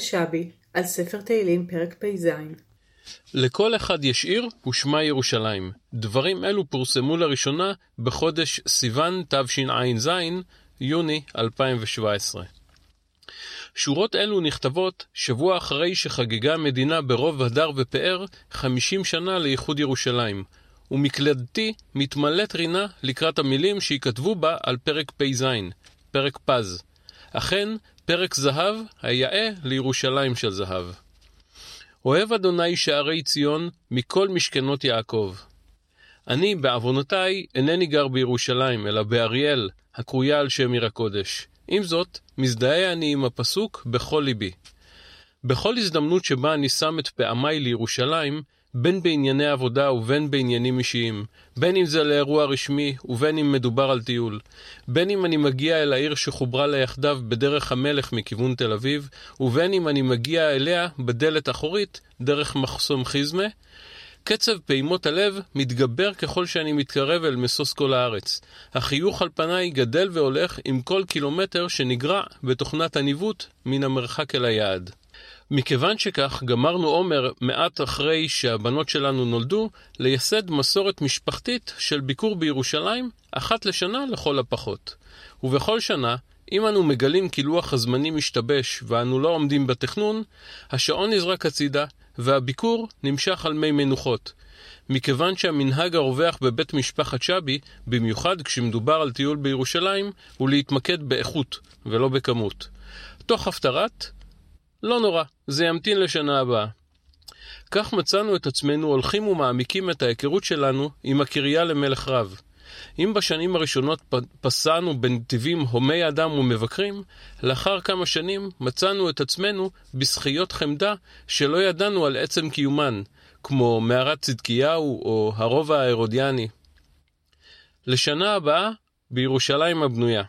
שבי, על ספר תהילים פרק פ"ז לכל אחד יש עיר ושמה ירושלים. דברים אלו פורסמו לראשונה בחודש סיוון תשע"ז, יוני 2017. שורות אלו נכתבות שבוע אחרי שחגגה המדינה ברוב הדר ופאר 50 שנה לאיחוד ירושלים, ומקלדתי מתמלאת רינה לקראת המילים שייכתבו בה על פרק פ"ז, פרק פז. אכן, פרק זהב היאה לירושלים של זהב. אוהב אדוני שערי ציון מכל משכנות יעקב. אני, בעוונותיי, אינני גר בירושלים, אלא באריאל, הקרויה על שם עיר הקודש. עם זאת, מזדהה אני עם הפסוק בכל ליבי. בכל הזדמנות שבה אני שם את פעמיי לירושלים, בין בענייני עבודה ובין בעניינים אישיים, בין אם זה לאירוע רשמי ובין אם מדובר על טיול, בין אם אני מגיע אל העיר שחוברה לה יחדיו בדרך המלך מכיוון תל אביב, ובין אם אני מגיע אליה בדלת אחורית דרך מחסום חיזמה, קצב פעימות הלב מתגבר ככל שאני מתקרב אל משוש כל הארץ. החיוך על פניי גדל והולך עם כל קילומטר שנגרע בתוכנת הניווט מן המרחק אל היעד. מכיוון שכך, גמרנו עומר מעט אחרי שהבנות שלנו נולדו, לייסד מסורת משפחתית של ביקור בירושלים אחת לשנה לכל הפחות. ובכל שנה, אם אנו מגלים כי לוח הזמנים משתבש ואנו לא עומדים בתכנון, השעון נזרק הצידה והביקור נמשך על מי מנוחות. מכיוון שהמנהג הרווח בבית משפחת שבי, במיוחד כשמדובר על טיול בירושלים, הוא להתמקד באיכות ולא בכמות. תוך הפטרת לא נורא, זה ימתין לשנה הבאה. כך מצאנו את עצמנו הולכים ומעמיקים את ההיכרות שלנו עם הקריה למלך רב. אם בשנים הראשונות פסענו בנתיבים הומי אדם ומבקרים, לאחר כמה שנים מצאנו את עצמנו בשחיות חמדה שלא ידענו על עצם קיומן, כמו מערת צדקיהו או הרובע ההרודיאני. לשנה הבאה בירושלים הבנויה.